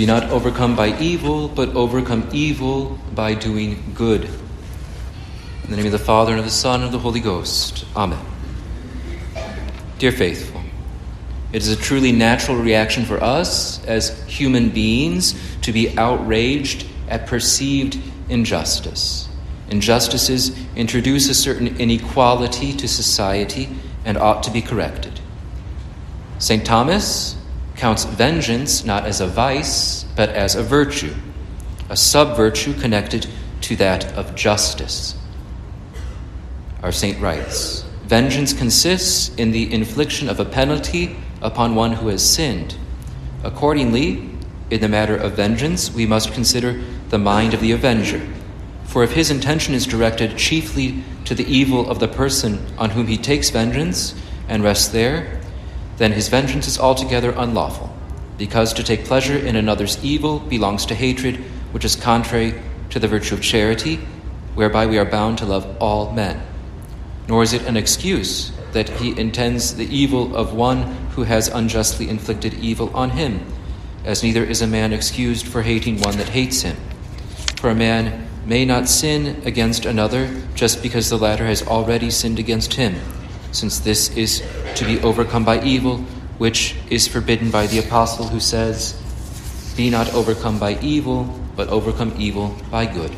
Be not overcome by evil, but overcome evil by doing good. In the name of the Father, and of the Son, and of the Holy Ghost. Amen. Dear faithful, it is a truly natural reaction for us as human beings to be outraged at perceived injustice. Injustices introduce a certain inequality to society and ought to be corrected. St. Thomas counts vengeance not as a vice, but as a virtue, a sub virtue connected to that of justice. Our saint writes Vengeance consists in the infliction of a penalty upon one who has sinned. Accordingly, in the matter of vengeance, we must consider the mind of the avenger. For if his intention is directed chiefly to the evil of the person on whom he takes vengeance and rests there, then his vengeance is altogether unlawful, because to take pleasure in another's evil belongs to hatred, which is contrary to the virtue of charity, whereby we are bound to love all men. Nor is it an excuse that he intends the evil of one who has unjustly inflicted evil on him, as neither is a man excused for hating one that hates him. For a man may not sin against another just because the latter has already sinned against him since this is to be overcome by evil, which is forbidden by the apostle who says, Be not overcome by evil, but overcome evil by good.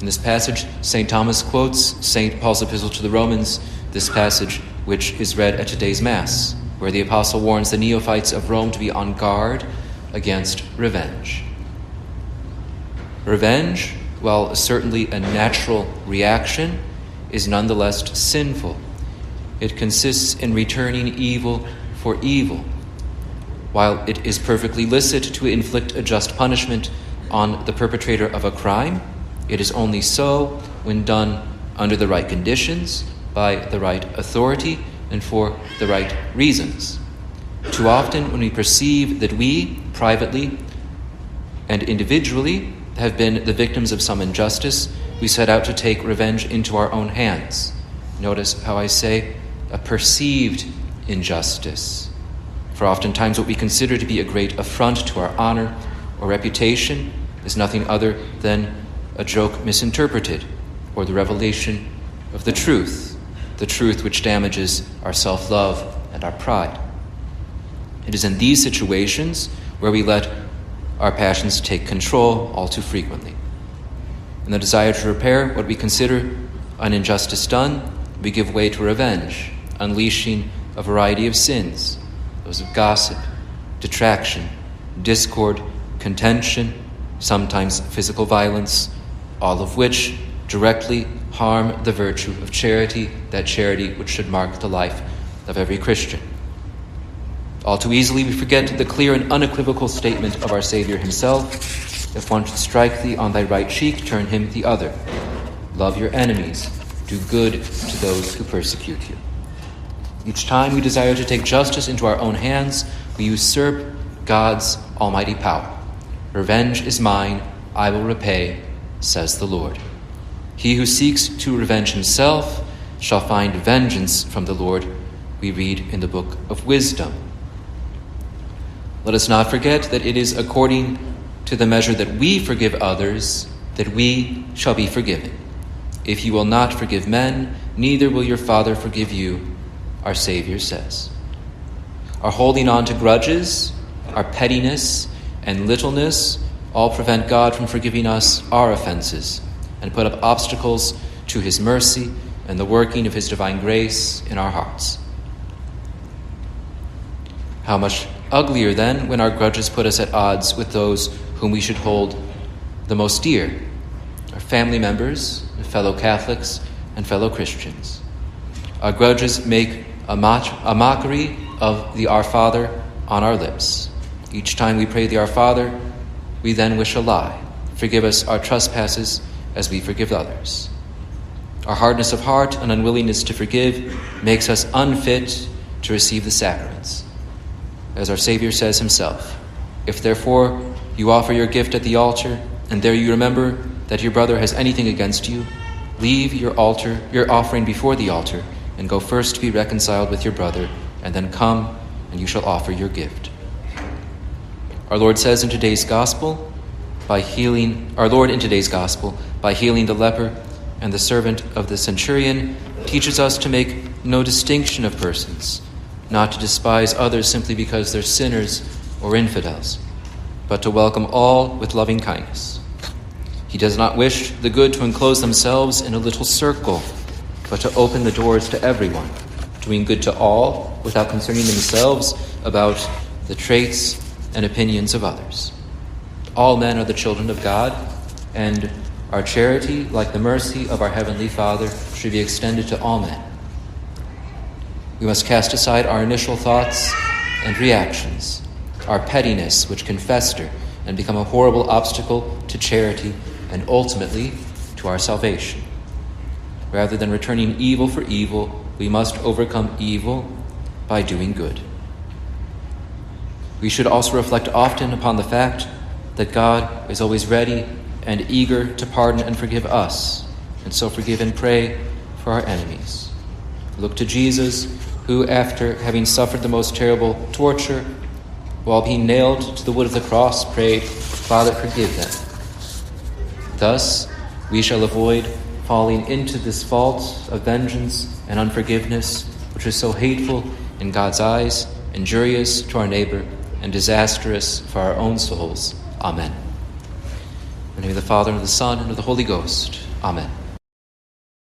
In this passage, St. Thomas quotes St. Paul's epistle to the Romans, this passage which is read at today's Mass, where the apostle warns the neophytes of Rome to be on guard against revenge. Revenge, while certainly a natural reaction, is nonetheless sinful. It consists in returning evil for evil. While it is perfectly licit to inflict a just punishment on the perpetrator of a crime, it is only so when done under the right conditions, by the right authority, and for the right reasons. Too often, when we perceive that we, privately and individually, have been the victims of some injustice, we set out to take revenge into our own hands. Notice how I say a perceived injustice. For oftentimes, what we consider to be a great affront to our honor or reputation is nothing other than a joke misinterpreted or the revelation of the truth, the truth which damages our self love and our pride. It is in these situations where we let our passions take control all too frequently. In the desire to repair what we consider an injustice done, we give way to revenge, unleashing a variety of sins those of gossip, detraction, discord, contention, sometimes physical violence, all of which directly harm the virtue of charity, that charity which should mark the life of every Christian. All too easily, we forget the clear and unequivocal statement of our Savior himself if one should strike thee on thy right cheek, turn him the other. Love your enemies. Do good to those who persecute you. Each time we desire to take justice into our own hands, we usurp God's almighty power. Revenge is mine, I will repay, says the Lord. He who seeks to revenge himself shall find vengeance from the Lord, we read in the book of Wisdom. Let us not forget that it is according to the measure that we forgive others, that we shall be forgiven. If you will not forgive men, neither will your Father forgive you, our Savior says. Our holding on to grudges, our pettiness, and littleness all prevent God from forgiving us our offenses and put up obstacles to His mercy and the working of His divine grace in our hearts. How much uglier then when our grudges put us at odds with those whom we should hold the most dear our family members, fellow Catholics, and fellow Christians. Our grudges make a, a mockery of the Our Father on our lips. Each time we pray the Our Father, we then wish a lie. Forgive us our trespasses as we forgive others. Our hardness of heart and unwillingness to forgive makes us unfit to receive the sacraments. As our Savior says himself, if therefore you offer your gift at the altar, and there you remember that your brother has anything against you. Leave your altar, your offering before the altar, and go first to be reconciled with your brother, and then come and you shall offer your gift. Our Lord says in today's gospel, by healing, our Lord in today's gospel, by healing the leper and the servant of the centurion, teaches us to make no distinction of persons, not to despise others simply because they're sinners or infidels, but to welcome all with loving kindness. He does not wish the good to enclose themselves in a little circle, but to open the doors to everyone, doing good to all without concerning themselves about the traits and opinions of others. All men are the children of God, and our charity, like the mercy of our Heavenly Father, should be extended to all men. We must cast aside our initial thoughts and reactions, our pettiness, which can fester and become a horrible obstacle to charity and ultimately to our salvation. Rather than returning evil for evil, we must overcome evil by doing good. We should also reflect often upon the fact that God is always ready and eager to pardon and forgive us, and so forgive and pray for our enemies. Look to Jesus, who, after having suffered the most terrible torture, while being nailed to the wood of the cross, prayed, Father, forgive them. Thus, we shall avoid falling into this fault of vengeance and unforgiveness, which is so hateful in God's eyes, injurious to our neighbor, and disastrous for our own souls. Amen. In the name of the Father, and of the Son, and of the Holy Ghost. Amen.